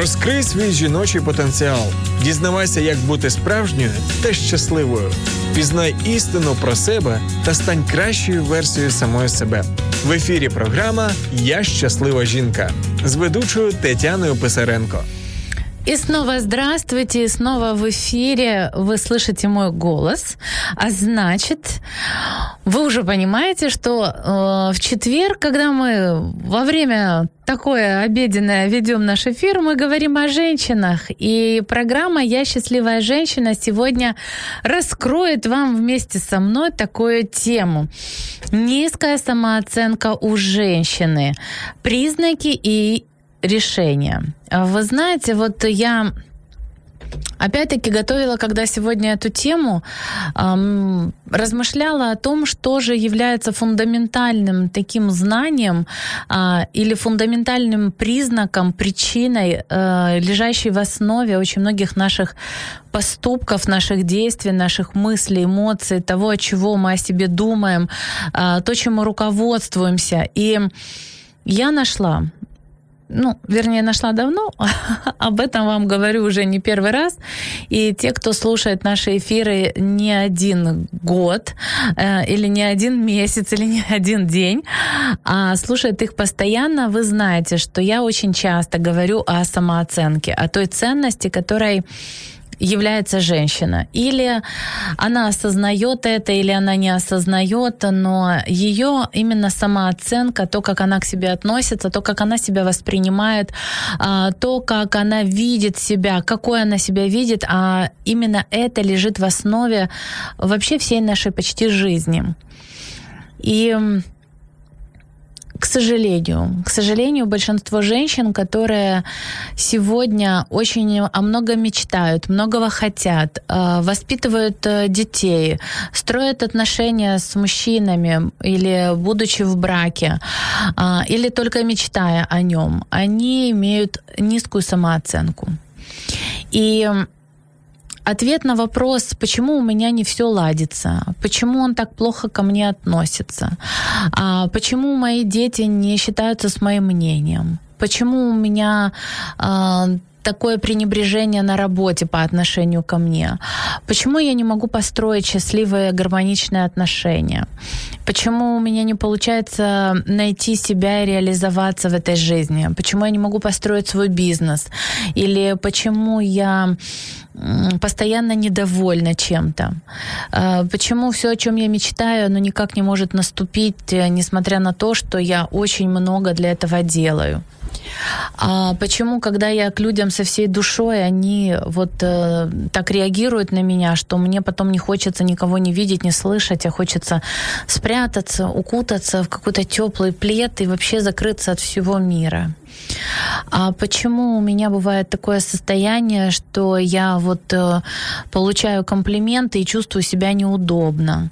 Розкрий свій жіночий потенціал. Дізнавайся, як бути справжньою та щасливою. Пізнай істину про себе та стань кращою версією самої себе. В ефірі програма Я щаслива жінка з ведучою Тетяною Писаренко. И снова здравствуйте, и снова в эфире вы слышите мой голос, а значит, вы уже понимаете, что э, в четверг, когда мы во время такое обеденное ведем наш эфир, мы говорим о женщинах, и программа «Я счастливая женщина» сегодня раскроет вам вместе со мной такую тему. Низкая самооценка у женщины, признаки и решения. Вы знаете, вот я Опять-таки готовила, когда сегодня эту тему, эм, размышляла о том, что же является фундаментальным таким знанием э, или фундаментальным признаком, причиной, э, лежащей в основе очень многих наших поступков, наших действий, наших мыслей, эмоций, того, от чего мы о себе думаем, э, то, чем мы руководствуемся. И я нашла ну, вернее, нашла давно, об этом вам говорю уже не первый раз. И те, кто слушает наши эфиры не один год, э, или не один месяц, или не один день, а слушает их постоянно, вы знаете, что я очень часто говорю о самооценке, о той ценности, которой является женщина. Или она осознает это, или она не осознает, но ее именно самооценка, то, как она к себе относится, то, как она себя воспринимает, а, то, как она видит себя, какой она себя видит, а именно это лежит в основе вообще всей нашей почти жизни. И к сожалению, к сожалению, большинство женщин, которые сегодня очень о многом мечтают, многого хотят, э, воспитывают э, детей, строят отношения с мужчинами или будучи в браке, э, или только мечтая о нем, они имеют низкую самооценку. И ответ на вопрос, почему у меня не все ладится, почему он так плохо ко мне относится, а почему мои дети не считаются с моим мнением, почему у меня а, такое пренебрежение на работе по отношению ко мне? Почему я не могу построить счастливые гармоничные отношения? Почему у меня не получается найти себя и реализоваться в этой жизни? Почему я не могу построить свой бизнес? Или почему я постоянно недовольна чем-то. А, почему все, о чем я мечтаю, оно никак не может наступить, э, несмотря на то, что я очень много для этого делаю. А почему, когда я к людям со всей душой, они вот э, так реагируют на меня, что мне потом не хочется никого не видеть, не слышать, а хочется спрятаться, укутаться в какой-то теплый плед и вообще закрыться от всего мира. А почему у меня бывает такое состояние, что я вот э, получаю комплименты и чувствую себя неудобно?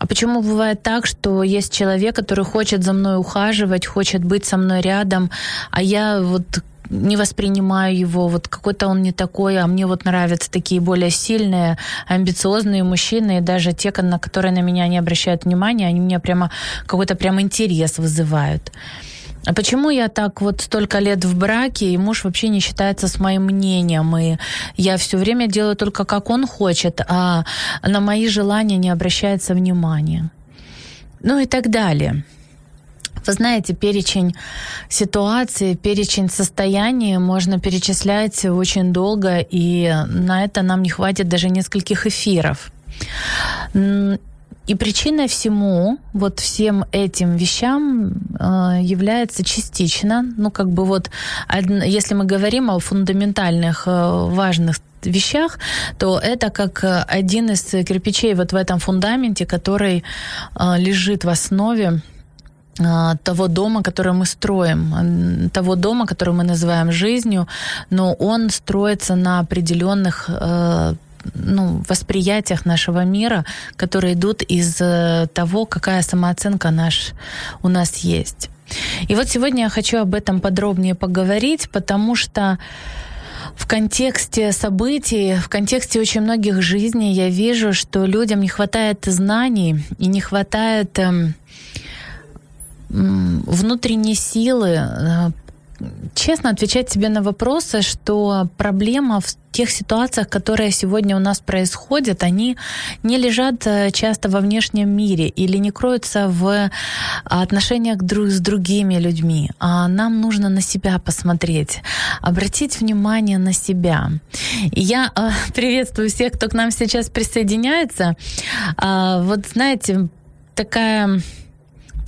А почему бывает так, что есть человек, который хочет за мной ухаживать, хочет быть со мной рядом, а я вот не воспринимаю его, вот какой-то он не такой, а мне вот нравятся такие более сильные, амбициозные мужчины, и даже те, на которые на меня не обращают внимания, они меня прямо какой-то прям интерес вызывают. А почему я так вот столько лет в браке, и муж вообще не считается с моим мнением, и я все время делаю только как он хочет, а на мои желания не обращается внимания? Ну и так далее. Вы знаете, перечень ситуации, перечень состояний можно перечислять очень долго, и на это нам не хватит даже нескольких эфиров. И причиной всему, вот всем этим вещам э, является частично, ну как бы вот, если мы говорим о фундаментальных э, важных вещах, то это как один из кирпичей вот в этом фундаменте, который э, лежит в основе того дома, который мы строим, того дома, который мы называем жизнью, но он строится на определенных э, ну, восприятиях нашего мира, которые идут из э, того, какая самооценка наш, у нас есть. И вот сегодня я хочу об этом подробнее поговорить, потому что в контексте событий, в контексте очень многих жизней я вижу, что людям не хватает знаний и не хватает эм, внутренней силы э, честно отвечать себе на вопросы, что проблема в тех ситуациях, которые сегодня у нас происходят, они не лежат э, часто во внешнем мире или не кроются в отношениях друг с другими людьми, а нам нужно на себя посмотреть, обратить внимание на себя. Я э, приветствую всех, кто к нам сейчас присоединяется. Э, вот знаете, такая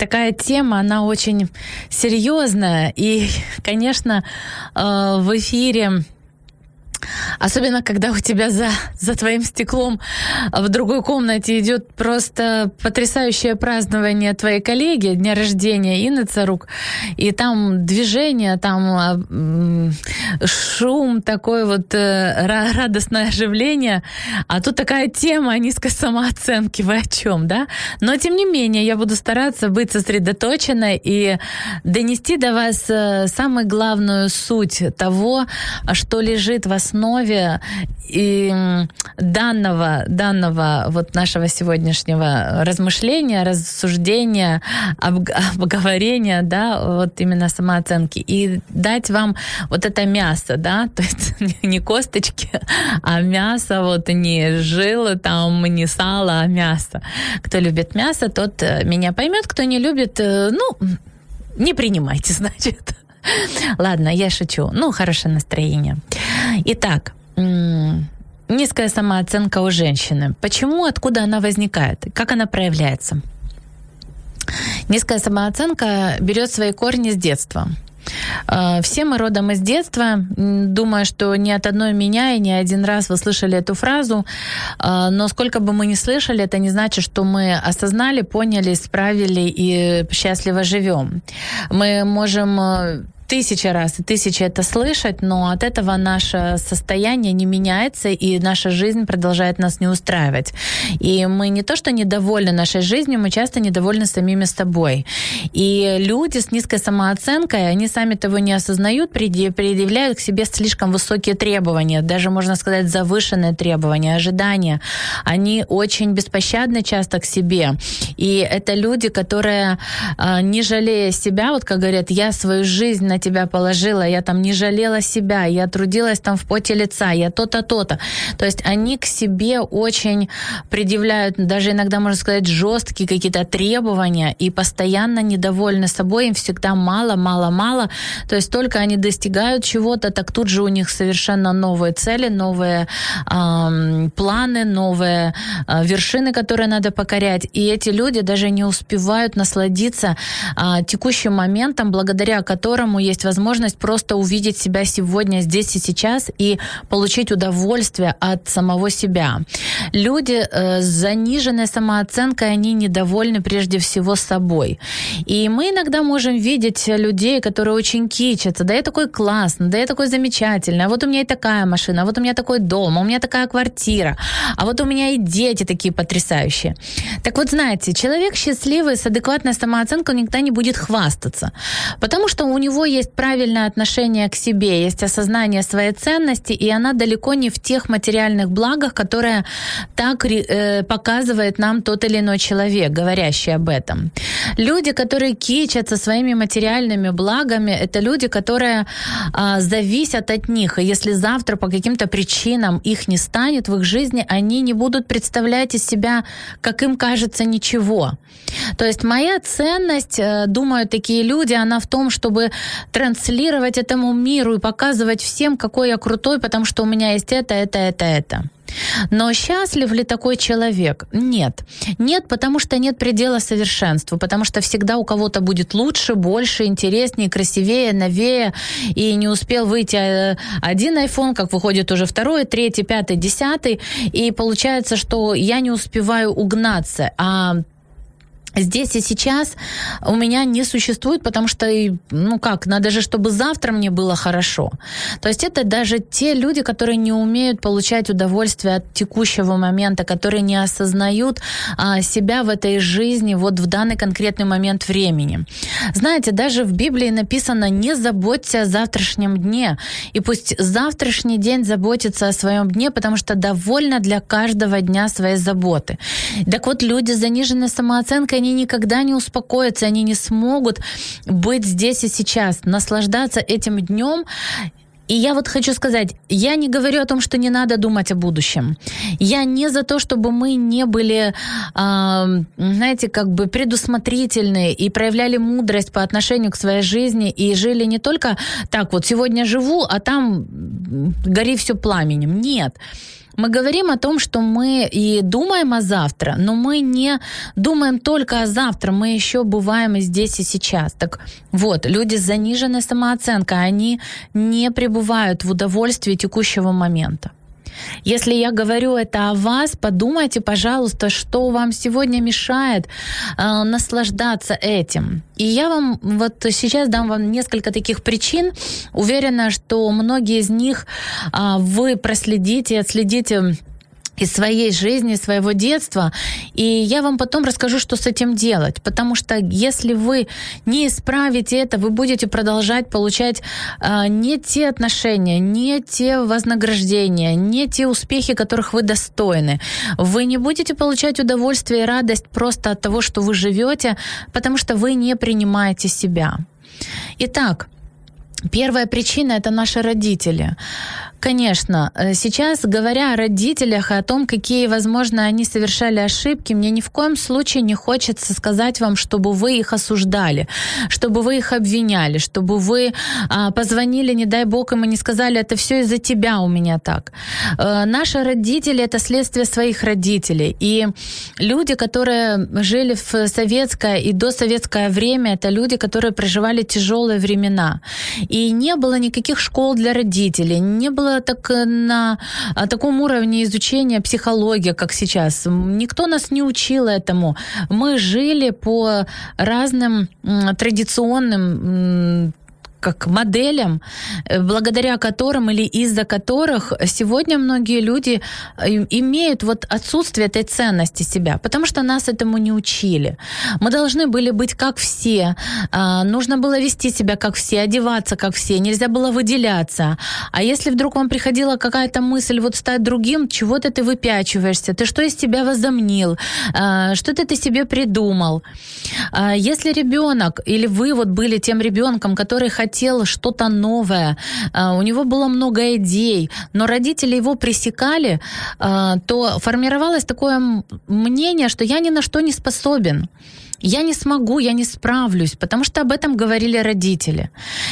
такая тема, она очень серьезная. И, конечно, э, в эфире Особенно, когда у тебя за, за твоим стеклом в другой комнате идет просто потрясающее празднование твоей коллеги, дня рождения Инны Царук, и там движение, там а, шум, такое вот э, радостное оживление, а тут такая тема низкой самооценки, вы о чем, да? Но, тем не менее, я буду стараться быть сосредоточенной и донести до вас э, самую главную суть того, что лежит в основе основе и данного, данного вот нашего сегодняшнего размышления, рассуждения, обговорения, да, вот именно самооценки, и дать вам вот это мясо, да, то есть не косточки, а мясо, вот не жилы там, не сало, а мясо. Кто любит мясо, тот э, меня поймет, кто не любит, э, ну, не принимайте, значит. Ладно, я шучу. Ну, хорошее настроение. Итак, низкая самооценка у женщины. Почему, откуда она возникает? Как она проявляется? Низкая самооценка берет свои корни с детства. А, все мы родом из детства. Думаю, что ни от одной меня и ни один раз вы слышали эту фразу. А, но сколько бы мы ни слышали, это не значит, что мы осознали, поняли, исправили и счастливо живем. Мы можем тысяча раз и тысяча это слышать, но от этого наше состояние не меняется, и наша жизнь продолжает нас не устраивать. И мы не то, что недовольны нашей жизнью, мы часто недовольны самими собой. И люди с низкой самооценкой, они сами того не осознают, предъявляют к себе слишком высокие требования, даже, можно сказать, завышенные требования, ожидания. Они очень беспощадны часто к себе. И это люди, которые, а, не жалея себя, вот как говорят, я свою жизнь на тебя положила, я там не жалела себя, я трудилась там в поте лица, я то-то, то-то. То есть они к себе очень предъявляют, даже иногда, можно сказать, жесткие какие-то требования и постоянно недовольны собой, им всегда мало, мало, мало. То есть только они достигают чего-то, так тут же у них совершенно новые цели, новые э, планы, новые э, вершины, которые надо покорять. И эти люди даже не успевают насладиться э, текущим моментом, благодаря которому есть возможность просто увидеть себя сегодня, здесь и сейчас и получить удовольствие от самого себя. Люди э, с заниженной самооценкой, они недовольны прежде всего собой. И мы иногда можем видеть людей, которые очень кичатся. Да я такой классный, да я такой замечательный, а вот у меня и такая машина, а вот у меня такой дом, а у меня такая квартира, а вот у меня и дети такие потрясающие. Так вот, знаете, человек счастливый с адекватной самооценкой никогда не будет хвастаться, потому что у него есть правильное отношение к себе, есть осознание своей ценности, и она далеко не в тех материальных благах, которые так э, показывает нам тот или иной человек, говорящий об этом. Люди, которые кичатся своими материальными благами, это люди, которые э, зависят от них. И если завтра по каким-то причинам их не станет в их жизни, они не будут представлять из себя, как им кажется, ничего. То есть моя ценность, э, думаю, такие люди, она в том, чтобы транслировать этому миру и показывать всем, какой я крутой, потому что у меня есть это, это, это, это. Но счастлив ли такой человек? Нет. Нет, потому что нет предела совершенству, потому что всегда у кого-то будет лучше, больше, интереснее, красивее, новее, и не успел выйти э, один iPhone, как выходит уже второй, третий, пятый, десятый, и получается, что я не успеваю угнаться, а здесь и сейчас у меня не существует, потому что, ну как, надо же, чтобы завтра мне было хорошо. То есть это даже те люди, которые не умеют получать удовольствие от текущего момента, которые не осознают а, себя в этой жизни вот в данный конкретный момент времени. Знаете, даже в Библии написано «не заботься о завтрашнем дне». И пусть завтрашний день заботится о своем дне, потому что довольно для каждого дня своей заботы. Так вот, люди с заниженной самооценкой они никогда не успокоятся, они не смогут быть здесь и сейчас, наслаждаться этим днем и я вот хочу сказать, я не говорю о том, что не надо думать о будущем. Я не за то, чтобы мы не были, э, знаете, как бы предусмотрительны и проявляли мудрость по отношению к своей жизни и жили не только так вот, сегодня живу, а там гори все пламенем. Нет. Мы говорим о том, что мы и думаем о завтра, но мы не думаем только о завтра, мы еще бываем и здесь, и сейчас. Так вот, люди с заниженной самооценкой, они не пребывают в удовольствии текущего момента. Если я говорю это о вас, подумайте, пожалуйста, что вам сегодня мешает э, наслаждаться этим. И я вам вот сейчас дам вам несколько таких причин. Уверена, что многие из них э, вы проследите, отследите из своей жизни, своего детства. И я вам потом расскажу, что с этим делать. Потому что если вы не исправите это, вы будете продолжать получать э, не те отношения, не те вознаграждения, не те успехи, которых вы достойны. Вы не будете получать удовольствие и радость просто от того, что вы живете, потому что вы не принимаете себя. Итак, Первая причина это наши родители. Конечно, э, сейчас говоря о родителях и о том, какие, возможно, они совершали ошибки, мне ни в коем случае не хочется сказать вам, чтобы вы их осуждали, чтобы вы их обвиняли, чтобы вы а, позвонили, не дай бог, им и не сказали, это все из-за тебя у меня так. А, наши родители это следствие своих родителей. И люди, которые жили в советское и досоветское время, это люди, которые проживали тяжелые времена. И не было никаких школ для родителей, не было так э, на таком уровне изучения психологии, как сейчас. Никто нас не учил этому. Мы жили по разным традиционным как моделям, э, благодаря которым или из-за которых сегодня многие люди э, имеют вот отсутствие этой ценности себя, потому что нас этому не учили. Мы должны были быть как все, а, нужно было вести себя как все, одеваться как все, нельзя было выделяться. А если вдруг вам приходила какая-то мысль вот стать другим, чего-то ты выпячиваешься, ты что из тебя возомнил, а, что-то ты себе придумал. А, если ребенок или вы вот были тем ребенком, который хотел хотел что-то новое, а, у него было много идей, но родители его пресекали, а, то формировалось такое мнение, что я ни на что не способен я не смогу, я не справлюсь, потому что об этом говорили родители.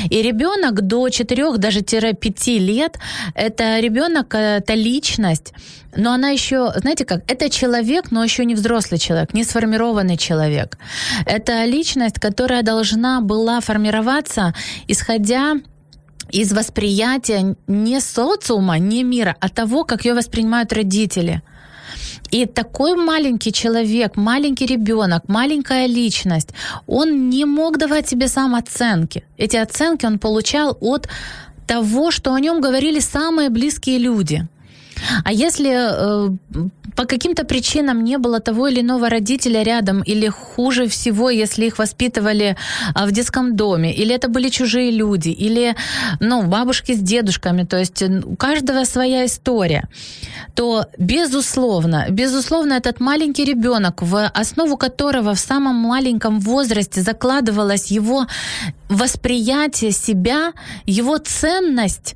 И ребенок до 4, даже 5 лет, это ребенок, это личность, но она еще, знаете как, это человек, но еще не взрослый человек, не сформированный человек. Это личность, которая должна была формироваться, исходя из восприятия не социума, не мира, а того, как ее воспринимают родители. И такой маленький человек, маленький ребенок, маленькая личность, он не мог давать себе сам оценки. Эти оценки он получал от того, что о нем говорили самые близкие люди – а если э, по каким-то причинам не было того или иного родителя рядом, или хуже всего, если их воспитывали э, в детском доме, или это были чужие люди, или ну, бабушки с дедушками, то есть у каждого своя история, то безусловно, безусловно, этот маленький ребенок, в основу которого в самом маленьком возрасте закладывалось его восприятие себя, его ценность,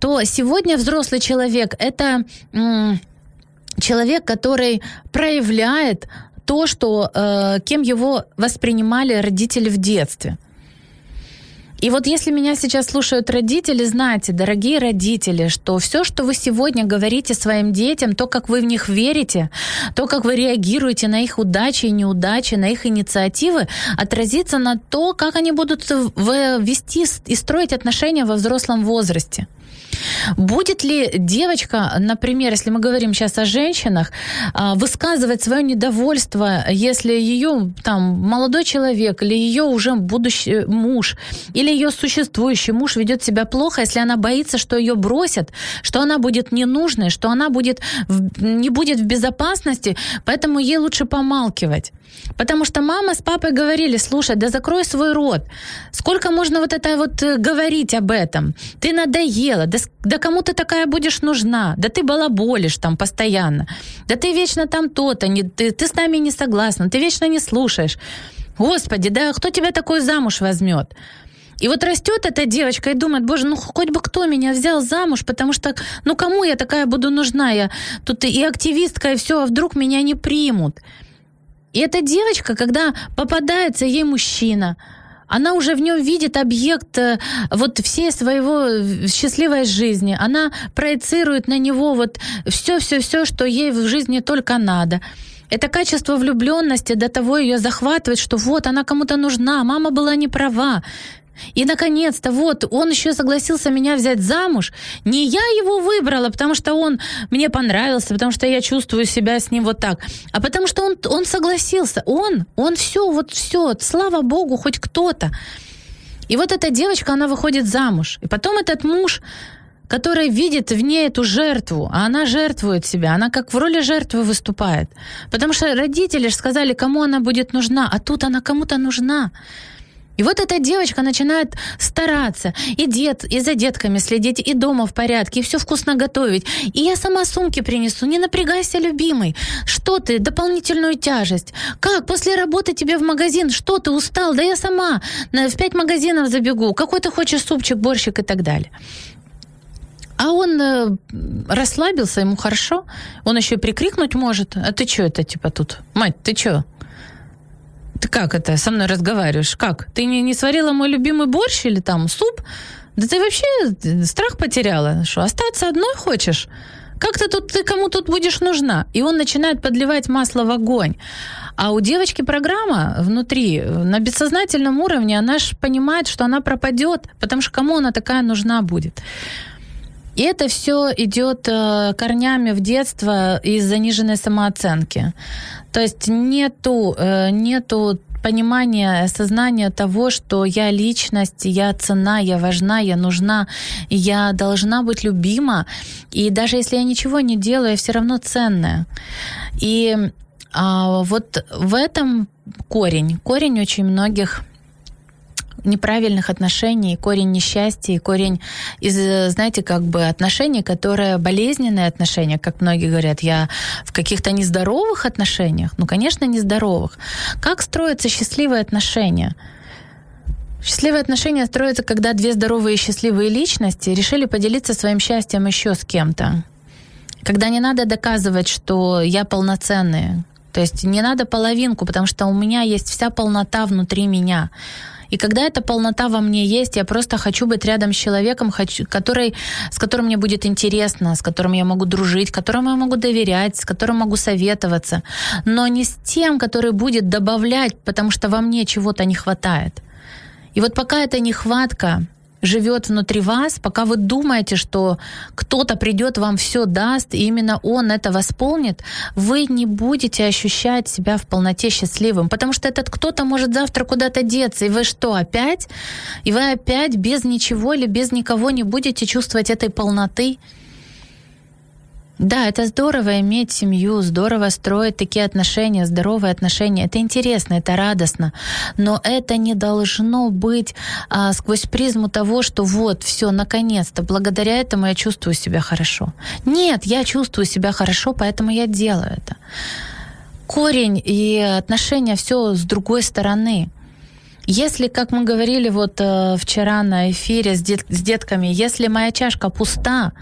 то сегодня взрослый человек это человек, который проявляет то, что э, кем его воспринимали родители в детстве. И вот если меня сейчас слушают родители, знайте, дорогие родители, что все, что вы сегодня говорите своим детям, то, как вы в них верите, то, как вы реагируете на их удачи и неудачи, на их инициативы, отразится на то, как они будут вести и строить отношения во взрослом возрасте. Будет ли девочка, например, если мы говорим сейчас о женщинах, а, высказывать свое недовольство, если ее там молодой человек или ее уже будущий муж или ее существующий муж ведет себя плохо, если она боится, что ее бросят, что она будет ненужной, что она будет в, не будет в безопасности, поэтому ей лучше помалкивать. Потому что мама с папой говорили, слушай, да закрой свой рот. Сколько можно вот это вот э, говорить об этом? Ты надоела, да, да кому ты такая будешь нужна? Да ты балаболишь там постоянно. Да ты вечно там то-то, не, ты, ты с нами не согласна, ты вечно не слушаешь. Господи, да кто тебя такой замуж возьмет? И вот растет эта девочка и думает, боже, ну хоть бы кто меня взял замуж, потому что, ну кому я такая буду нужна? Я тут и активистка, и все, а вдруг меня не примут. И эта девочка, когда попадается ей мужчина, она уже в нем видит объект э, вот всей своего э, счастливой жизни. Она проецирует на него вот все-все-все, что ей в жизни только надо. Это качество влюбленности до того ее захватывает, что вот она кому-то нужна, мама была не права. И, наконец-то, вот, он еще согласился меня взять замуж. Не я его выбрала, потому что он мне понравился, потому что я чувствую себя с ним вот так, а потому что он, он согласился. Он, он все, вот все, слава богу, хоть кто-то. И вот эта девочка, она выходит замуж. И потом этот муж, который видит в ней эту жертву, а она жертвует себя, она как в роли жертвы выступает. Потому что родители же сказали, кому она будет нужна, а тут она кому-то нужна. И вот эта девочка начинает стараться, и дед, и за детками следить, и дома в порядке, и все вкусно готовить. И я сама сумки принесу, не напрягайся, любимый. Что ты, дополнительную тяжесть? Как, после работы тебе в магазин? Что ты, устал? Да я сама в пять магазинов забегу. Какой ты хочешь супчик, борщик и так далее. А он э, расслабился, ему хорошо. Он еще и прикрикнуть может. А ты что это, типа, тут? Мать, ты что? Ты как это со мной разговариваешь? Как? Ты не, не сварила мой любимый борщ или там суп? Да ты вообще страх потеряла. Что, остаться одной хочешь? Как ты тут, ты кому тут будешь нужна? И он начинает подливать масло в огонь. А у девочки программа внутри, на бессознательном уровне, она же понимает, что она пропадет, потому что кому она такая нужна будет. И это все идет э, корнями в детство из заниженной самооценки. То есть нету, э, нету понимания, осознания того, что я личность, я цена, я важна, я нужна, я должна быть любима. И даже если я ничего не делаю, я все равно ценная. И а, вот в этом корень, корень очень многих неправильных отношений, корень несчастья, корень из, знаете, как бы отношений, которые болезненные отношения, как многие говорят, я в каких-то нездоровых отношениях, ну, конечно, нездоровых. Как строятся счастливые отношения? Счастливые отношения строятся, когда две здоровые и счастливые личности решили поделиться своим счастьем еще с кем-то. Когда не надо доказывать, что я полноценная. То есть не надо половинку, потому что у меня есть вся полнота внутри меня. И когда эта полнота во мне есть, я просто хочу быть рядом с человеком, хочу, который, с которым мне будет интересно, с которым я могу дружить, которому я могу доверять, с которым могу советоваться, но не с тем, который будет добавлять, потому что во мне чего-то не хватает. И вот пока эта нехватка живет внутри вас, пока вы думаете, что кто-то придет, вам все даст, и именно он это восполнит, вы не будете ощущать себя в полноте счастливым, потому что этот кто-то может завтра куда-то деться, и вы что, опять? И вы опять без ничего или без никого не будете чувствовать этой полноты? Да, это здорово иметь семью, здорово строить такие отношения, здоровые отношения. Это интересно, это радостно. Но это не должно быть а, сквозь призму того, что вот, все, наконец-то, благодаря этому я чувствую себя хорошо. Нет, я чувствую себя хорошо, поэтому я делаю это. Корень и отношения все с другой стороны. Если, как мы говорили вот э, вчера на эфире с, дет- с детками, если моя чашка пуста,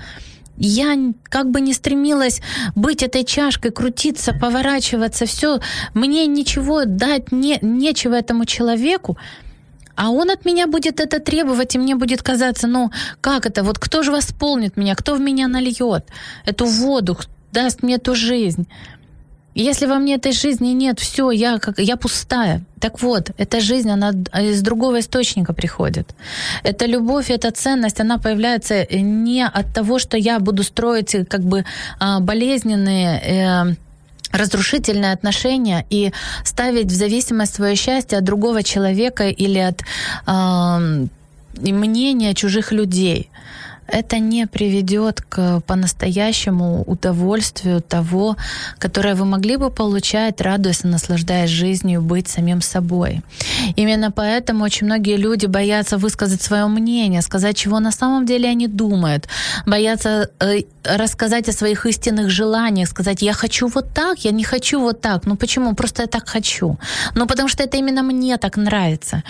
я как бы не стремилась быть этой чашкой, крутиться, поворачиваться, все. Мне ничего дать не, нечего этому человеку. А он от меня будет это требовать, и мне будет казаться, ну, как это, вот кто же восполнит меня, кто в меня нальет эту воду, даст мне эту жизнь. Если во мне этой жизни нет, все, я, как, я пустая. Так вот, эта жизнь, она из другого источника приходит. Эта любовь, эта ценность, она появляется не от того, что я буду строить как бы а, болезненные э, разрушительные отношения и ставить в зависимость свое счастье от другого человека или от э, мнения чужих людей это не приведет к по-настоящему удовольствию того, которое вы могли бы получать, радуясь и наслаждаясь жизнью, быть самим собой. Именно поэтому очень многие люди боятся высказать свое мнение, сказать, чего на самом деле они думают, боятся э, рассказать о своих истинных желаниях, сказать, я хочу вот так, я не хочу вот так. Ну почему? Просто я так хочу. Ну потому что это именно мне так нравится.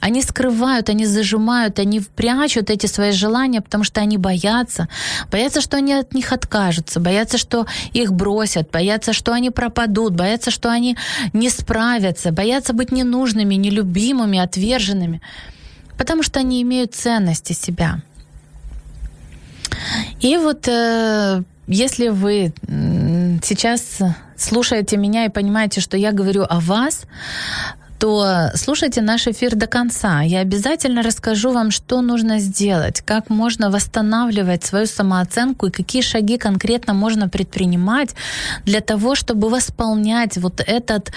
Они скрывают, они зажимают, они прячут эти свои желания, потому что они боятся. Боятся, что они от них откажутся, боятся, что их бросят, боятся, что они пропадут, боятся, что они не справятся, боятся быть ненужными, нелюбимыми, отверженными, потому что они имеют ценности себя. И вот э, если вы сейчас слушаете меня и понимаете, что я говорю о вас, то слушайте наш эфир до конца. Я обязательно расскажу вам, что нужно сделать, как можно восстанавливать свою самооценку и какие шаги конкретно можно предпринимать для того, чтобы восполнять вот этот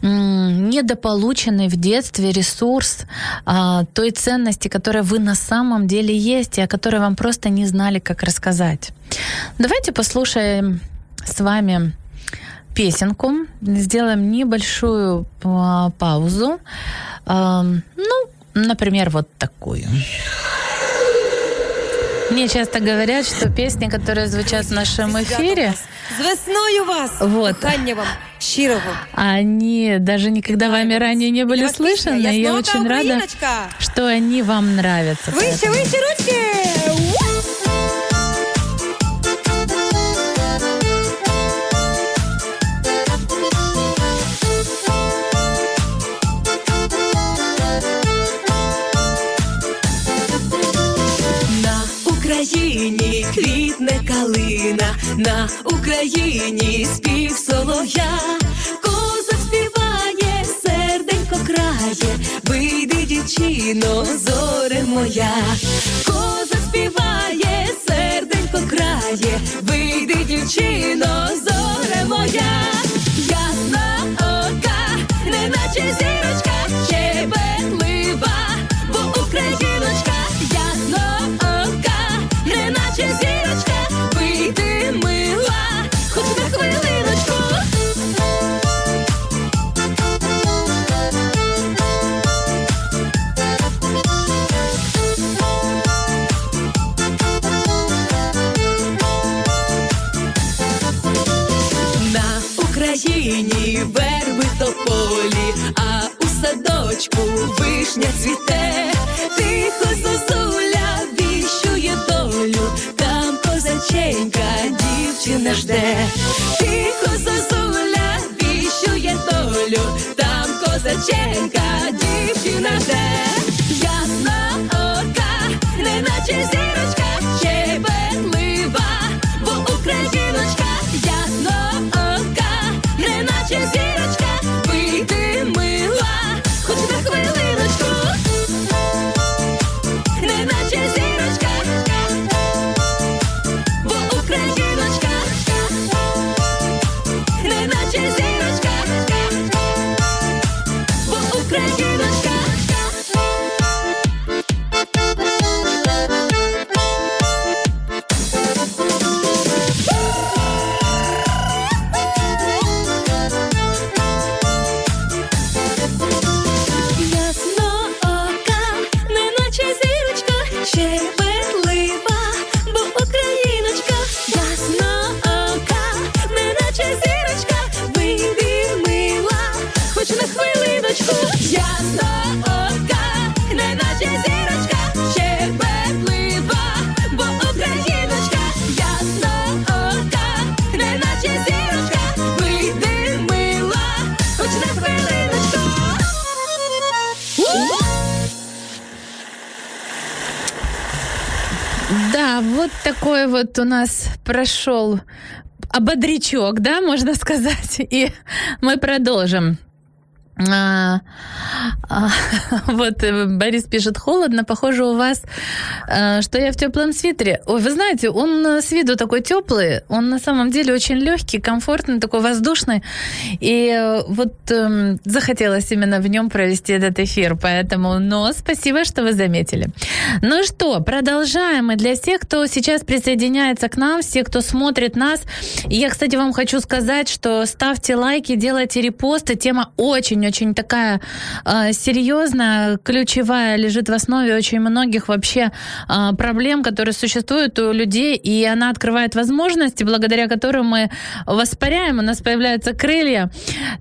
м- недополученный в детстве ресурс а, той ценности, которая вы на самом деле есть и о которой вам просто не знали, как рассказать. Давайте послушаем с вами песенку, сделаем небольшую а, паузу. А, ну, например, вот такую. Мне часто говорят, что песни, которые звучат в нашем эфире... С весною вас! Вот. Вам, щирого. Они даже никогда вами ранее не были слышаны. Я очень рада, что они вам нравятся. Выше, выше ручки! Квітне калина, на Україні спів солов'я, козак співає, серденько крає, вийди, дівчино, зоре моя, козак співає, серденько крає, вийди, дівчино, зоре моя, ясна ока, неначе зірочка, дівчина жде, тихо зозуля віщує долю, там козаченька У нас прошел ободрячок, да, можно сказать. И мы продолжим. А, а, вот э, Борис пишет, холодно, похоже у вас, что я в теплом свитере. Ой, вы знаете, он э, с виду такой теплый, он на самом деле очень легкий, комфортный, такой воздушный. И э, вот э, захотелось именно в нем провести этот эфир, поэтому, но спасибо, что вы заметили. Ну что, продолжаем. И для всех, кто сейчас присоединяется к нам, все, кто смотрит нас, я, кстати, вам хочу сказать, что ставьте лайки, делайте репосты, тема очень очень такая э, серьезная, ключевая, лежит в основе очень многих вообще э, проблем, которые существуют у людей, и она открывает возможности, благодаря которым мы воспаряем, у нас появляются крылья.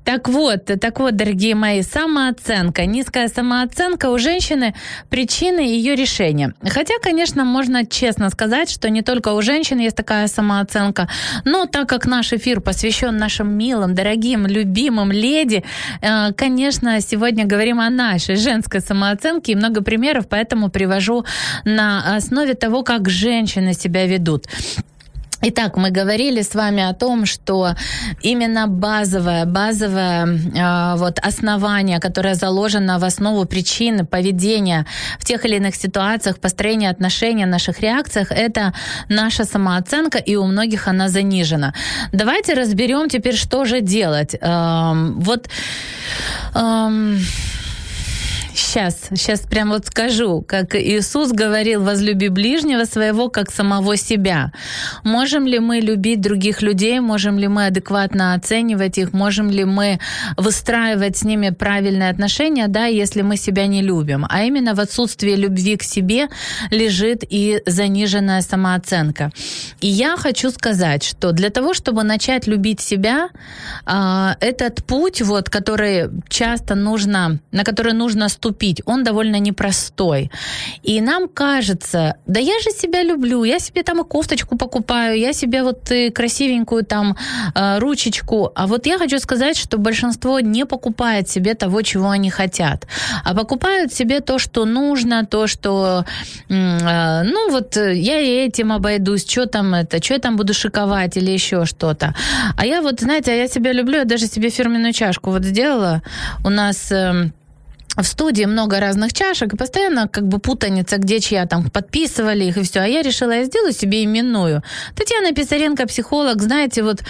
Так вот, так вот, дорогие мои, самооценка, низкая самооценка у женщины причины ее решения. Хотя, конечно, можно честно сказать, что не только у женщин есть такая самооценка, но так как наш эфир посвящен нашим милым, дорогим, любимым леди, э, конечно, сегодня говорим о нашей женской самооценке и много примеров, поэтому привожу на основе того, как женщины себя ведут. Итак, мы говорили с вами о том, что именно базовое, базовое э, вот основание, которое заложено в основу причины поведения в тех или иных ситуациях, построения отношений, наших реакциях, это наша самооценка, и у многих она занижена. Давайте разберем теперь, что же делать. Э, вот э, Сейчас, сейчас прям вот скажу, как Иисус говорил, возлюби ближнего своего, как самого себя. Можем ли мы любить других людей, можем ли мы адекватно оценивать их, можем ли мы выстраивать с ними правильные отношения, да, если мы себя не любим. А именно в отсутствии любви к себе лежит и заниженная самооценка. И я хочу сказать, что для того, чтобы начать любить себя, а, этот путь, вот, который часто нужно, на который нужно ступить, купить, он довольно непростой. И нам кажется, да я же себя люблю, я себе там и кофточку покупаю, я себе вот и красивенькую там э, ручечку. А вот я хочу сказать, что большинство не покупает себе того, чего они хотят, а покупают себе то, что нужно, то, что, э, ну вот я и этим обойдусь, что там это, что я там буду шиковать или еще что-то. А я вот, знаете, я себя люблю, я даже себе фирменную чашку вот сделала. У нас... Э, в студии много разных чашек, и постоянно как бы путаница, где чья там подписывали их и все. А я решила, я сделаю себе именную. Татьяна Писаренко, психолог, знаете, вот,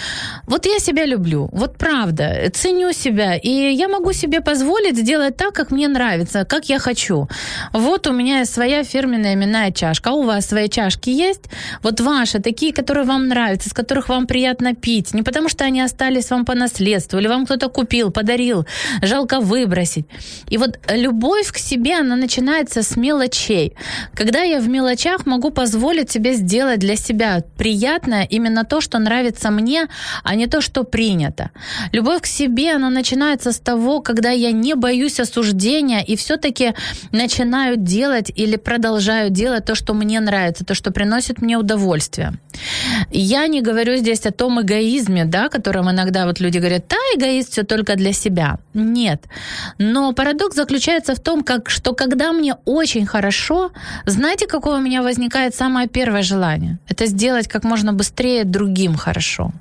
вот я себя люблю, вот правда, ценю себя, и я могу себе позволить сделать так, как мне нравится, как я хочу. Вот у меня своя фирменная именная чашка. А у вас свои чашки есть? Вот ваши, такие, которые вам нравятся, с которых вам приятно пить. Не потому, что они остались вам по наследству, или вам кто-то купил, подарил, жалко выбросить. И вот любовь к себе, она начинается с мелочей. Когда я в мелочах могу позволить себе сделать для себя приятное именно то, что нравится мне, а не то, что принято. Любовь к себе, она начинается с того, когда я не боюсь осуждения и все-таки начинаю делать или продолжаю делать то, что мне нравится, то, что приносит мне удовольствие. Я не говорю здесь о том эгоизме, да, о котором иногда вот люди говорят, да, эгоист все только для себя. Нет. Но парадокс заключается в том, как, что когда мне очень хорошо, знаете, какое у меня возникает самое первое желание? Это сделать как можно быстрее другим хорошо.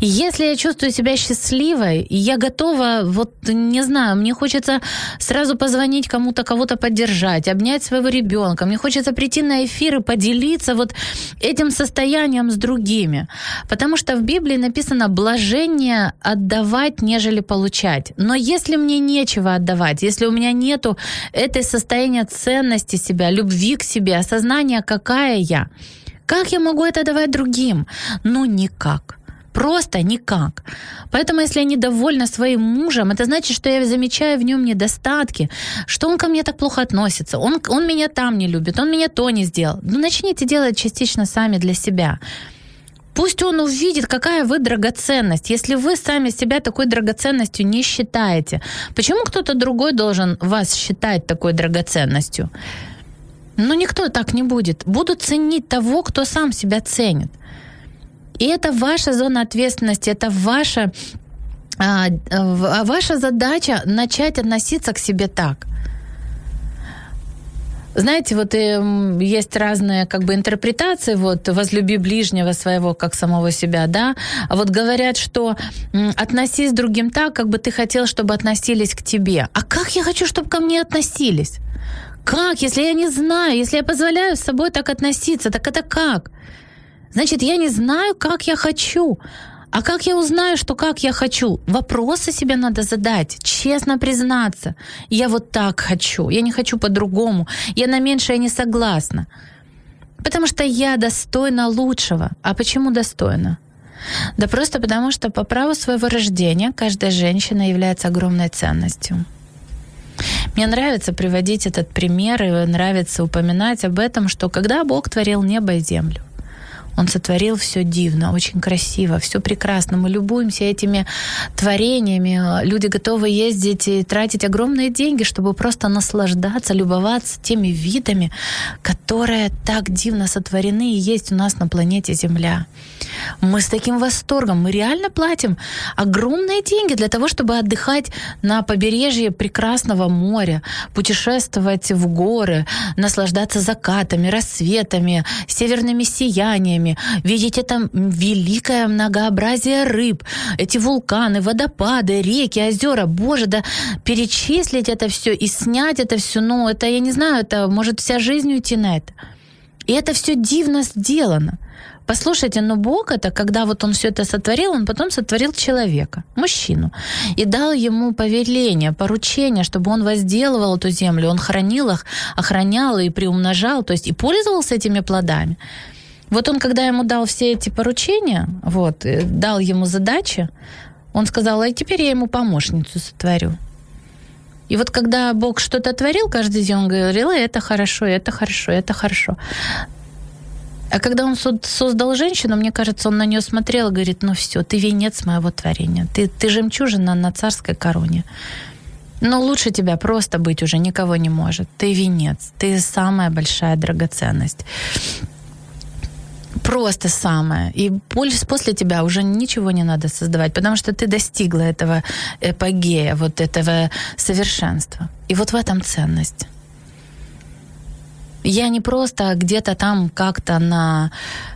Если я чувствую себя счастливой, я готова, вот не знаю, мне хочется сразу позвонить кому-то, кого-то поддержать, обнять своего ребенка, мне хочется прийти на эфир и поделиться вот этим состоянием с другими. Потому что в Библии написано «блажение отдавать, нежели получать». Но если мне нечего отдавать, если у меня нету этой состояния ценности себя, любви к себе, осознания, какая я, как я могу это давать другим? Ну, никак. Просто никак. Поэтому, если я недовольна своим мужем, это значит, что я замечаю в нем недостатки, что он ко мне так плохо относится, он, он меня там не любит, он меня то не сделал. Ну, начните делать частично сами для себя. Пусть он увидит, какая вы драгоценность. Если вы сами себя такой драгоценностью не считаете, почему кто-то другой должен вас считать такой драгоценностью? Ну, никто так не будет. Будут ценить того, кто сам себя ценит. И это ваша зона ответственности, это ваша, а, ваша задача начать относиться к себе так. знаете, вот эм, есть разные как бы интерпретации, вот возлюби ближнего своего, как самого себя, да, а вот говорят, что м, относись другим так, как бы ты хотел, чтобы относились к тебе. А как я хочу, чтобы ко мне относились? Как, если я не знаю, если я позволяю с собой так относиться, так это как? Значит, я не знаю, как я хочу. А как я узнаю, что как я хочу? Вопросы себе надо задать, честно признаться. Я вот так хочу, я не хочу по-другому, я на меньшее не согласна. Потому что я достойна лучшего. А почему достойна? Да просто потому, что по праву своего рождения каждая женщина является огромной ценностью. Мне нравится приводить этот пример и нравится упоминать об этом, что когда Бог творил небо и землю, он сотворил все дивно, очень красиво, все прекрасно. Мы любуемся этими творениями. Люди готовы ездить и тратить огромные деньги, чтобы просто наслаждаться, любоваться теми видами, которые так дивно сотворены и есть у нас на планете Земля. Мы с таким восторгом, мы реально платим огромные деньги для того, чтобы отдыхать на побережье прекрасного моря, путешествовать в горы, наслаждаться закатами, рассветами, северными сияниями, видеть это великое многообразие рыб, эти вулканы, водопады, реки, озера. Боже, да перечислить это все и снять это все, ну, это, я не знаю, это может вся жизнь уйти на это. И это все дивно сделано. Послушайте, но Бог это, когда вот он все это сотворил, он потом сотворил человека, мужчину, и дал ему повеление, поручение, чтобы он возделывал эту землю, он хранил их, охранял и приумножал, то есть и пользовался этими плодами. Вот он, когда ему дал все эти поручения, вот, э, дал ему задачи, он сказал, а теперь я ему помощницу сотворю. И вот когда Бог что-то творил каждый день, он говорил, это хорошо, это хорошо, это хорошо. А когда он создал женщину, мне кажется, он на нее смотрел и говорит, ну все, ты венец моего творения, ты, ты жемчужина на царской короне. Но лучше тебя просто быть уже никого не может. Ты венец, ты самая большая драгоценность просто самое. И после тебя уже ничего не надо создавать, потому что ты достигла этого эпогея, вот этого совершенства. И вот в этом ценность. Я не просто где-то там как-то на,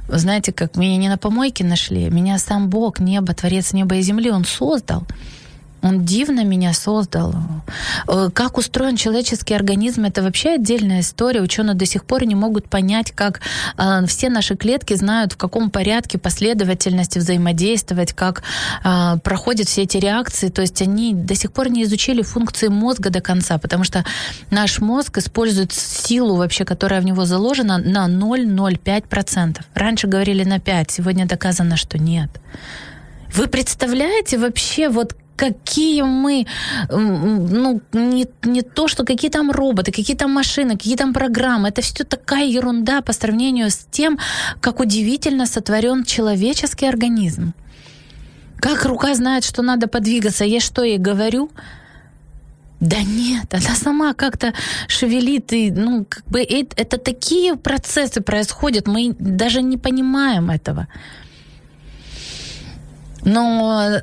знаете, как меня не на помойке нашли, меня сам Бог, небо, Творец неба и земли, Он создал. Он дивно меня создал. Э, как устроен человеческий организм, это вообще отдельная история. Ученые до сих пор не могут понять, как э, все наши клетки знают, в каком порядке, последовательности взаимодействовать, как э, проходят все эти реакции. То есть они до сих пор не изучили функции мозга до конца, потому что наш мозг использует силу вообще, которая в него заложена, на 0,05%. Раньше говорили на 5, сегодня доказано, что нет. Вы представляете вообще, вот какие мы, ну, не, не то, что какие там роботы, какие там машины, какие там программы. Это все такая ерунда по сравнению с тем, как удивительно сотворен человеческий организм. Как рука знает, что надо подвигаться, я что ей говорю? Да нет, она сама как-то шевелит, и, ну, как бы это, это такие процессы происходят, мы даже не понимаем этого. Но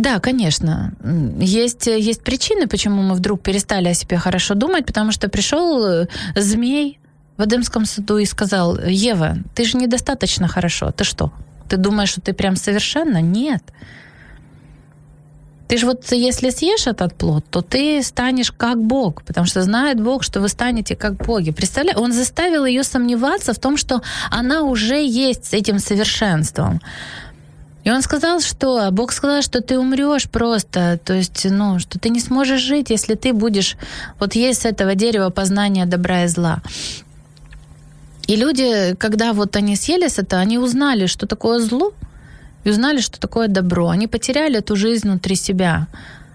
да, конечно. Есть, есть причины, почему мы вдруг перестали о себе хорошо думать, потому что пришел э, змей в Эдемском саду и сказал, Ева, ты же недостаточно хорошо. Ты что? Ты думаешь, что ты прям совершенно? Нет. Ты же вот если съешь этот плод, то ты станешь как Бог, потому что знает Бог, что вы станете как боги. Представляешь, он заставил ее сомневаться в том, что она уже есть с этим совершенством. И он сказал, что Бог сказал, что ты умрешь просто, то есть, ну, что ты не сможешь жить, если ты будешь вот есть с этого дерева познания добра и зла. И люди, когда вот они съели с этого, они узнали, что такое зло, и узнали, что такое добро. Они потеряли эту жизнь внутри себя.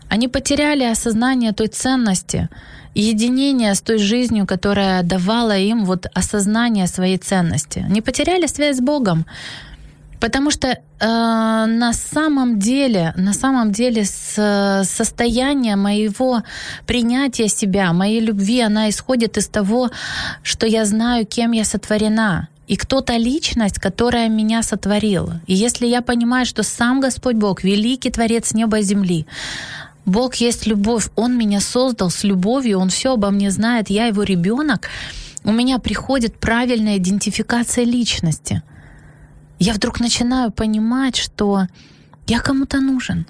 Они потеряли осознание той ценности, единение с той жизнью, которая давала им вот осознание своей ценности. Они потеряли связь с Богом. Потому что э, на самом деле, на самом деле с, состояние моего принятия себя, моей любви, она исходит из того, что я знаю, кем я сотворена. И кто та личность, которая меня сотворила. И если я понимаю, что сам Господь Бог, великий Творец неба и земли, Бог есть любовь, Он меня создал с любовью, Он все обо мне знает, я его ребенок, у меня приходит правильная идентификация личности. Я вдруг начинаю понимать, что я кому-то нужен.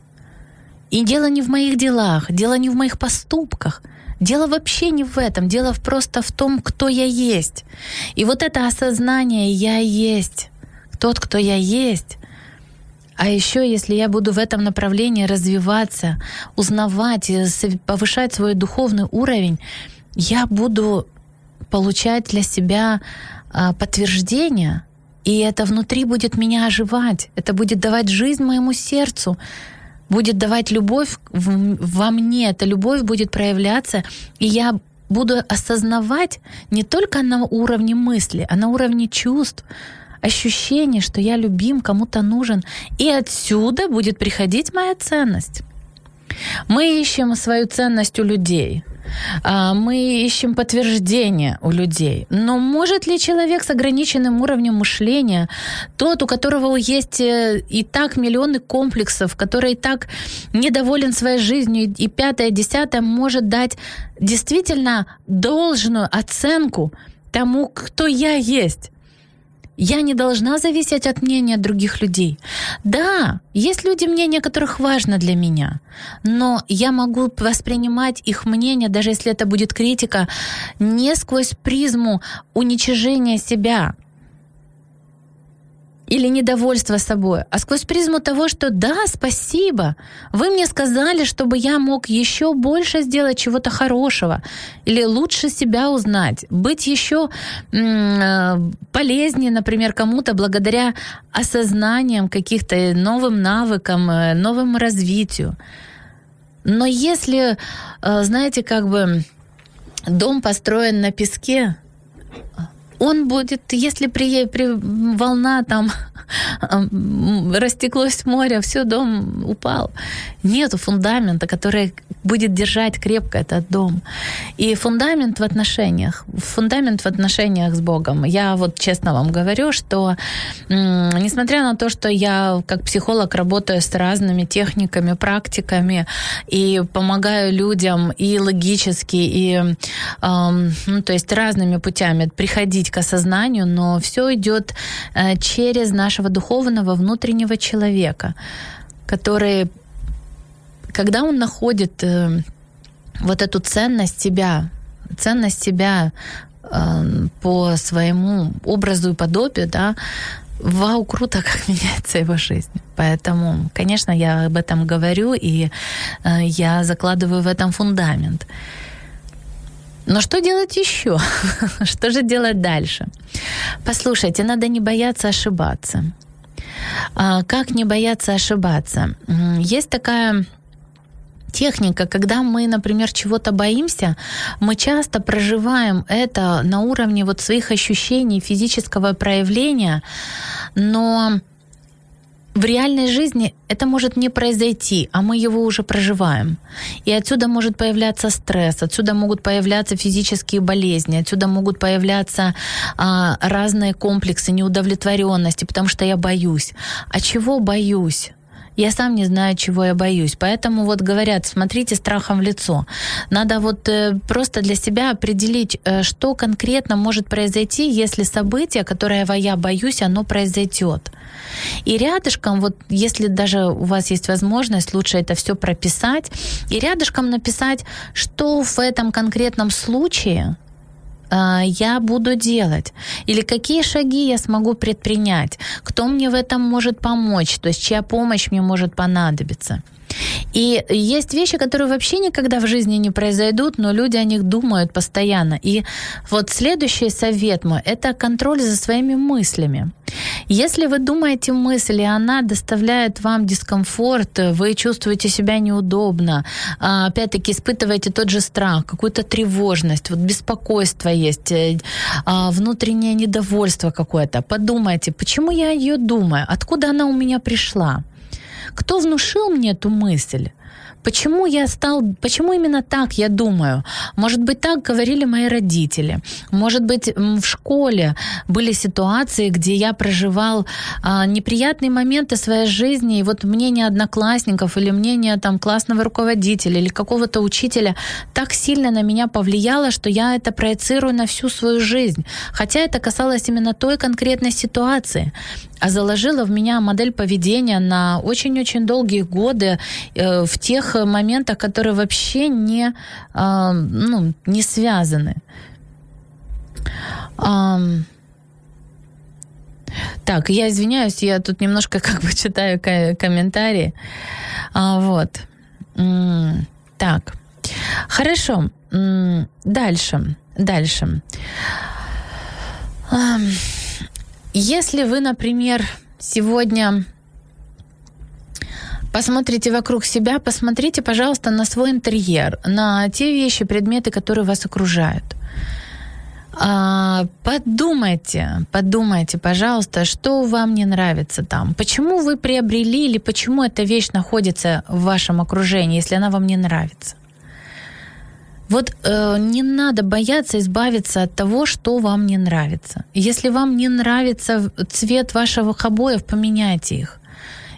И дело не в моих делах, дело не в моих поступках – Дело вообще не в этом, дело просто в том, кто я есть. И вот это осознание «я есть», тот, кто я есть, а еще, если я буду в этом направлении развиваться, узнавать, повышать свой духовный уровень, я буду получать для себя а, подтверждение, и это внутри будет меня оживать, это будет давать жизнь моему сердцу, будет давать любовь во мне, эта любовь будет проявляться, и я буду осознавать не только на уровне мысли, а на уровне чувств, ощущений, что я любим, кому-то нужен. И отсюда будет приходить моя ценность. Мы ищем свою ценность у людей – мы ищем подтверждение у людей. Но может ли человек с ограниченным уровнем мышления, тот, у которого есть э, и так миллионы комплексов, который и так недоволен своей жизнью, и пятое, десятое, может дать действительно должную оценку тому, кто я есть? Я не должна зависеть от мнения других людей. Да, есть люди, мнение которых важно для меня, но я могу воспринимать их мнение, даже если это будет критика, не сквозь призму уничижения себя, или недовольство собой, а сквозь призму того, что да, спасибо, вы мне сказали, чтобы я мог еще больше сделать чего-то хорошего или лучше себя узнать, быть еще э, полезнее, например, кому-то благодаря осознаниям каких-то новым навыкам, э, новому развитию. Но если, э, знаете, как бы дом построен на песке, он будет, если при, при волна там растеклось море, все, дом упал. Нету фундамента, который будет держать крепко этот дом. И фундамент в отношениях, фундамент в отношениях с Богом. Я вот честно вам говорю, что несмотря на то, что я как психолог работаю с разными техниками, практиками и помогаю людям и логически, и ну, то есть разными путями приходить к осознанию, но все идет э, через нашего духовного внутреннего человека, который, когда он находит э, вот эту ценность себя, ценность себя э, по своему образу и подобию, да, вау, круто, как меняется его жизнь. Поэтому, конечно, я об этом говорю, и я закладываю в этом фундамент. Но что делать еще? что же делать дальше? Послушайте, надо не бояться ошибаться. А, как не бояться ошибаться? Есть такая техника, когда мы, например, чего-то боимся, мы часто проживаем это на уровне вот своих ощущений, физического проявления, но в реальной жизни это может не произойти, а мы его уже проживаем. И отсюда может появляться стресс, отсюда могут появляться физические болезни, отсюда могут появляться а, разные комплексы неудовлетворенности, потому что я боюсь. А чего боюсь? Я сам не знаю, чего я боюсь. Поэтому вот говорят, смотрите страхом в лицо. Надо вот э, просто для себя определить, э, что конкретно может произойти, если событие, которое я боюсь, оно произойдет. И рядышком, вот если даже у вас есть возможность, лучше это все прописать, и рядышком написать, что в этом конкретном случае я буду делать? Или какие шаги я смогу предпринять? Кто мне в этом может помочь? То есть чья помощь мне может понадобиться? И есть вещи, которые вообще никогда в жизни не произойдут, но люди о них думают постоянно. И вот следующий совет мой – это контроль за своими мыслями. Если вы думаете мысль, и она доставляет вам дискомфорт, вы чувствуете себя неудобно, а, опять-таки испытываете тот же страх, какую-то тревожность, вот беспокойство есть, э, а, внутреннее недовольство какое-то, подумайте, почему я ее думаю, откуда она у меня пришла? Кто внушил мне эту мысль? Почему я стал, почему именно так я думаю? Может быть, так говорили мои родители. Может быть, в школе были ситуации, где я проживал а, неприятные моменты своей жизни, и вот мнение одноклассников или мнение там классного руководителя или какого-то учителя так сильно на меня повлияло, что я это проецирую на всю свою жизнь. Хотя это касалось именно той конкретной ситуации а заложила в меня модель поведения на очень-очень долгие годы э, в тех моментах, которые вообще не, э, ну, не связаны. Ам, так, я извиняюсь, я тут немножко как бы читаю ко- комментарии. А, вот. Так, хорошо. Дальше, дальше. Если вы, например, сегодня посмотрите вокруг себя, посмотрите, пожалуйста, на свой интерьер, на те вещи, предметы, которые вас окружают. А, подумайте, подумайте, пожалуйста, что вам не нравится там. Почему вы приобрели или почему эта вещь находится в вашем окружении, если она вам не нравится? Вот э, не надо бояться избавиться от того, что вам не нравится. Если вам не нравится цвет ваших обоев, поменяйте их.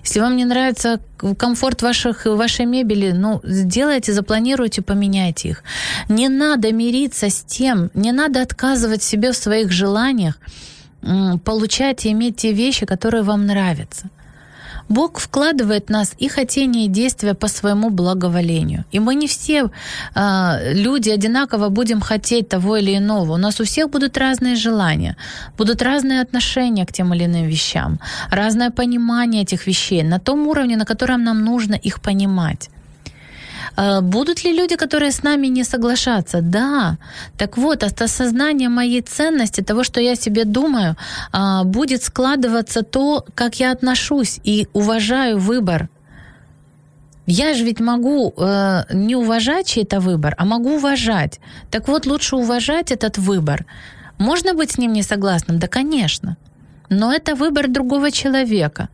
Если вам не нравится комфорт ваших, вашей мебели, ну, сделайте, запланируйте, поменяйте их. Не надо мириться с тем, не надо отказывать себе в своих желаниях, получать и иметь те вещи, которые вам нравятся. Бог вкладывает в нас и хотение, и действия по своему благоволению. И мы не все э, люди одинаково будем хотеть того или иного. У нас у всех будут разные желания, будут разные отношения к тем или иным вещам, разное понимание этих вещей на том уровне, на котором нам нужно их понимать. Э, Будут ли люди, которые с нами не соглашаться? Да. Так вот, от осознания моей ценности, того, что я себе думаю, а, будет складываться то, как я отношусь и уважаю выбор. Я же ведь могу э, не уважать чей-то выбор, а могу уважать. Так вот, лучше уважать этот выбор. Можно быть с ним не согласным? Да, конечно. Но это выбор другого человека.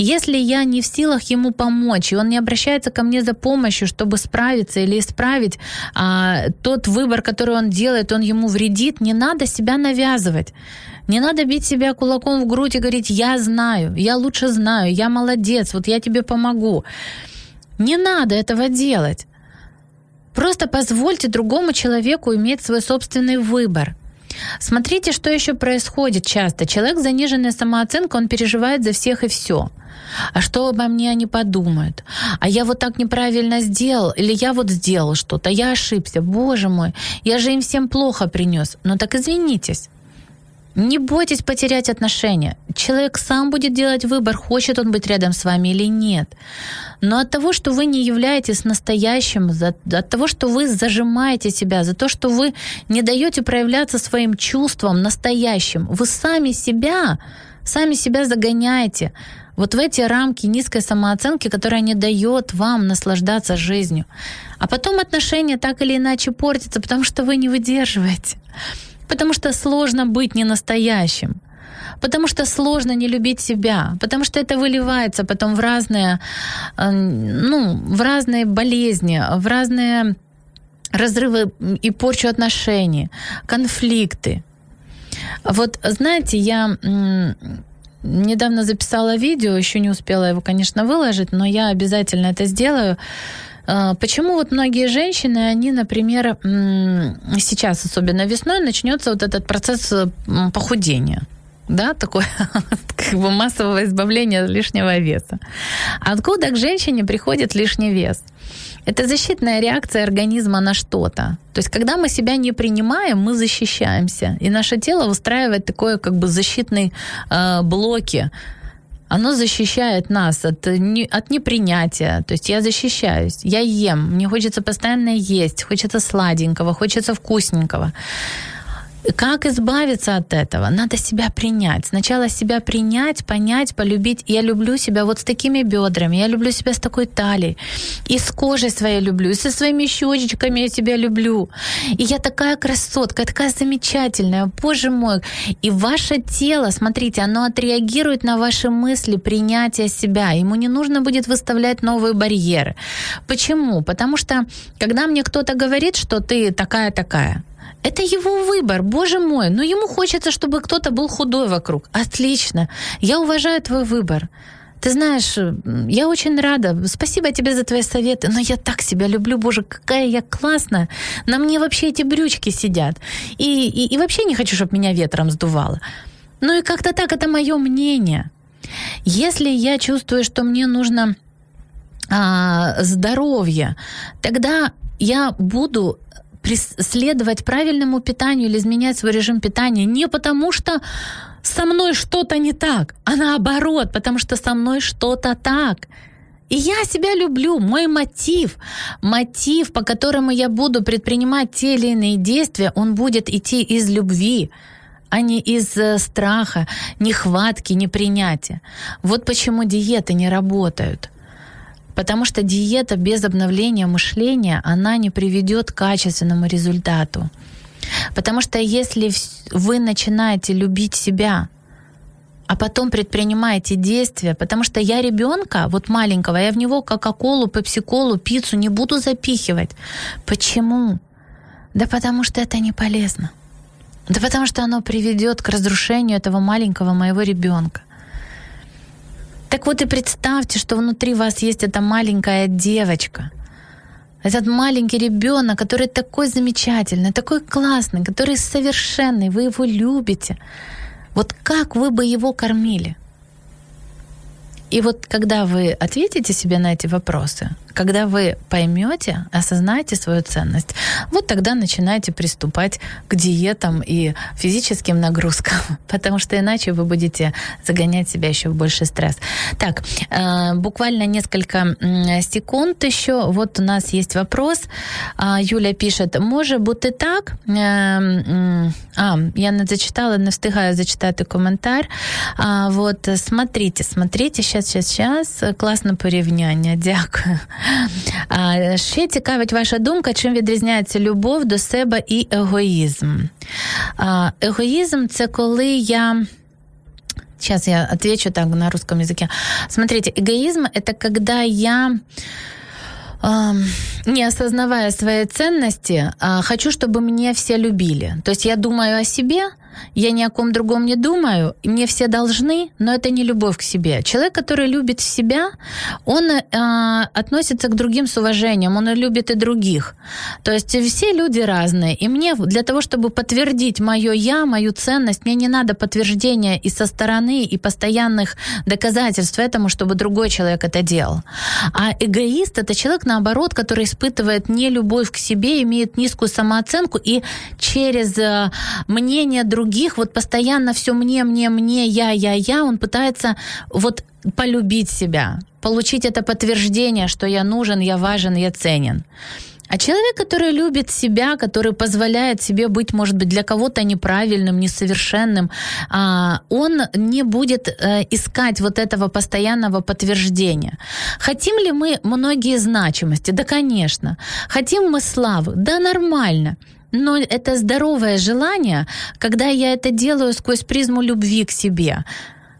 Если я не в силах ему помочь, и он не обращается ко мне за помощью, чтобы справиться или исправить а, тот выбор, который он делает, он ему вредит, не надо себя навязывать. Не надо бить себя кулаком в грудь и говорить, я знаю, я лучше знаю, я молодец, вот я тебе помогу. Не надо этого делать. Просто позвольте другому человеку иметь свой собственный выбор. Смотрите, что еще происходит часто. Человек с заниженной самооценкой, он переживает за всех и все. А что обо мне они подумают? А я вот так неправильно сделал, или я вот сделал что-то, я ошибся. Боже мой, я же им всем плохо принес. Ну так извинитесь. Не бойтесь потерять отношения. Человек сам будет делать выбор, хочет он быть рядом с вами или нет. Но от того, что вы не являетесь настоящим, от того, что вы зажимаете себя, за то, что вы не даете проявляться своим чувствам настоящим, вы сами себя, сами себя загоняете вот в эти рамки низкой самооценки, которая не дает вам наслаждаться жизнью. А потом отношения так или иначе портятся, потому что вы не выдерживаете. Потому что сложно быть не настоящим. Потому что сложно не любить себя, потому что это выливается потом в разные, э, ну, в разные болезни, в разные разрывы и порчу отношений, конфликты. Вот, знаете, я недавно записала видео, еще не успела его, конечно, выложить, но я обязательно это сделаю. А, Почему вот многие женщины, они, например, сейчас, особенно весной, начнется вот этот процесс м, похудения? Да, такое как бы массового избавления от лишнего веса. Откуда к женщине приходит лишний вес? Это защитная реакция организма на что-то. То есть, когда мы себя не принимаем, мы защищаемся. И наше тело выстраивает такое как бы защитные э, блоки. Оно защищает нас от, не, от непринятия. То есть я защищаюсь, я ем, мне хочется постоянно есть, хочется сладенького, хочется вкусненького. Как избавиться от этого? Надо себя принять. Сначала себя принять, понять, полюбить. Я люблю себя вот с такими бедрами, я люблю себя с такой талией, и с кожей своей люблю, и со своими щечечками я себя люблю. И я такая красотка, я такая замечательная, боже мой. И ваше тело, смотрите, оно отреагирует на ваши мысли принятия себя. Ему не нужно будет выставлять новые барьеры. Почему? Потому что, когда мне кто-то говорит, что ты такая-такая, это его выбор, боже мой. Но ему хочется, чтобы кто-то был худой вокруг. Отлично. Я уважаю твой выбор. Ты знаешь, я очень рада. Спасибо тебе за твои советы. Но я так себя люблю, боже, какая я классная. На мне вообще эти брючки сидят. И, и, и вообще не хочу, чтобы меня ветром сдувало. Ну и как-то так, это мое мнение. Если я чувствую, что мне нужно а, здоровье, тогда я буду следовать правильному питанию или изменять свой режим питания не потому, что со мной что-то не так, а наоборот, потому что со мной что-то так. И я себя люблю, мой мотив, мотив, по которому я буду предпринимать те или иные действия, он будет идти из любви, а не из э, страха, нехватки, непринятия. Вот почему диеты не работают – Потому что диета без обновления мышления, она не приведет к качественному результату. Потому что если вы начинаете любить себя, а потом предпринимаете действия, потому что я ребенка, вот маленького, я в него кока-колу, пепси-колу, пиццу не буду запихивать. Почему? Да потому что это не полезно. Да потому что оно приведет к разрушению этого маленького моего ребенка. Так вот и представьте, что внутри вас есть эта маленькая девочка, этот маленький ребенок, который такой замечательный, такой классный, который совершенный, вы его любите. Вот как вы бы его кормили? И вот когда вы ответите себе на эти вопросы, когда вы поймете, осознаете свою ценность, вот тогда начинаете приступать к диетам и физическим нагрузкам, потому что иначе вы будете загонять себя еще в больший стресс. Так, э, буквально несколько секунд еще. Вот у нас есть вопрос. А, Юля пишет, може бути так? Э, а, я не зачитала, не встигаю зачитати коментар. А, вот, смотрите, смотрите, сейчас, сейчас, сейчас. Класне порівняння, дякую. А, Ще цікавить ваша думка, чим відрізняється любов до себе і егоїзм. А, Егоїзм це коли я. Сейчас я отвечу так на русском языке. Смотрите, эгоизм это когда я не осознавая своей ценности, а, хочу, чтобы меня все любили. То есть я думаю о себе, я ни о ком другом не думаю, мне все должны, но это не любовь к себе. Человек, который любит себя, он э, относится к другим с уважением, он любит и других. То есть все люди разные, и мне для того, чтобы подтвердить мое я, мою ценность, мне не надо подтверждения и со стороны, и постоянных доказательств этому, чтобы другой человек это делал. А эгоист — это человек, наоборот, который испытывает не любовь к себе, имеет низкую самооценку, и через э, мнение других других, вот постоянно все мне, мне, мне, я, я, я, он пытается вот полюбить себя, получить это подтверждение, что я нужен, я важен, я ценен. А человек, который любит себя, который позволяет себе быть, может быть, для кого-то неправильным, несовершенным, а, он не будет э, искать вот этого постоянного подтверждения. Хотим ли мы многие значимости? Да, конечно. Хотим мы славы? Да, нормально. Но это здоровое желание, когда я это делаю сквозь призму любви к себе.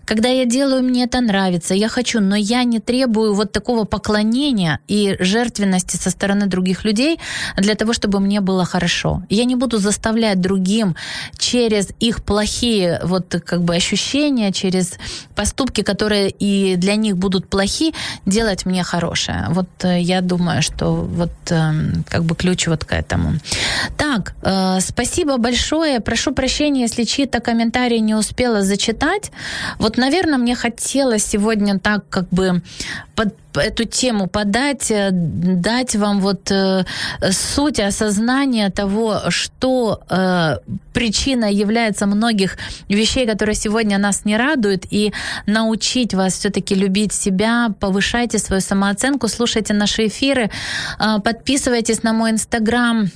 Когда я делаю, мне это нравится, я хочу, но я не требую вот такого поклонения и жертвенности со стороны других людей для того, чтобы мне было хорошо. Я не буду заставлять другим через их плохие вот как бы ощущения, через поступки, которые и для них будут плохи, делать мне хорошее. Вот э, я думаю, что вот эм, как бы ключ вот к этому. Так, э, спасибо большое. Прошу прощения, если чьи-то комментарии не успела зачитать. Вот наверное, мне хотелось сегодня так как бы под эту тему подать, э, дать вам вот э, суть осознания того, что э, причина является многих вещей, которые сегодня нас не радуют, и научить вас все-таки любить себя, повышайте свою самооценку, слушайте наши эфиры, э, подписывайтесь на мой инстаграм,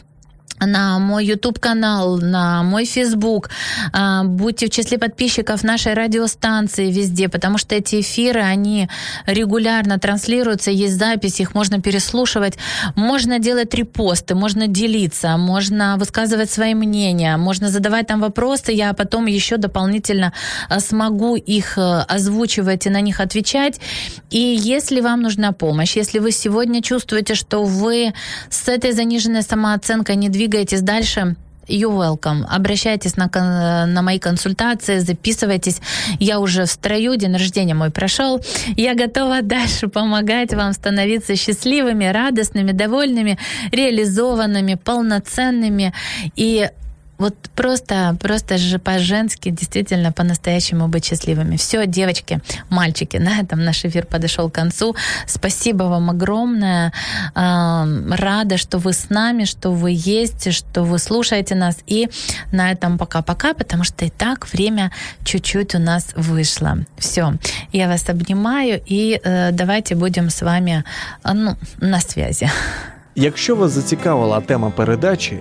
на мой YouTube канал, на мой Facebook. А, Будьте в числе подписчиков нашей радиостанции везде, потому что эти эфиры, они регулярно транслируются, есть запись, их можно переслушивать. Можно делать репосты, можно делиться, можно высказывать свои мнения, можно задавать там вопросы, я потом еще дополнительно а, смогу их э, озвучивать и на них отвечать. И если вам нужна помощь, если вы сегодня чувствуете, что вы с этой заниженной самооценкой не двигаетесь дальше, You welcome. Обращайтесь на, на мои консультации, записывайтесь. Я уже в строю, день рождения мой прошел. Я готова дальше помогать вам становиться счастливыми, радостными, довольными, реализованными, полноценными и вот просто, просто же по-женски, действительно, по-настоящему быть счастливыми. Все, девочки, мальчики, на этом наш эфир подошел к концу. Спасибо вам огромное. Эм, Рада, что вы с нами, что вы есть, что вы слушаете нас. И на этом пока-пока, потому что и так время чуть-чуть у нас вышло. Все, я вас обнимаю, и э, давайте будем с вами э, ну, на связи. Якщо вас зацікавила тема передачі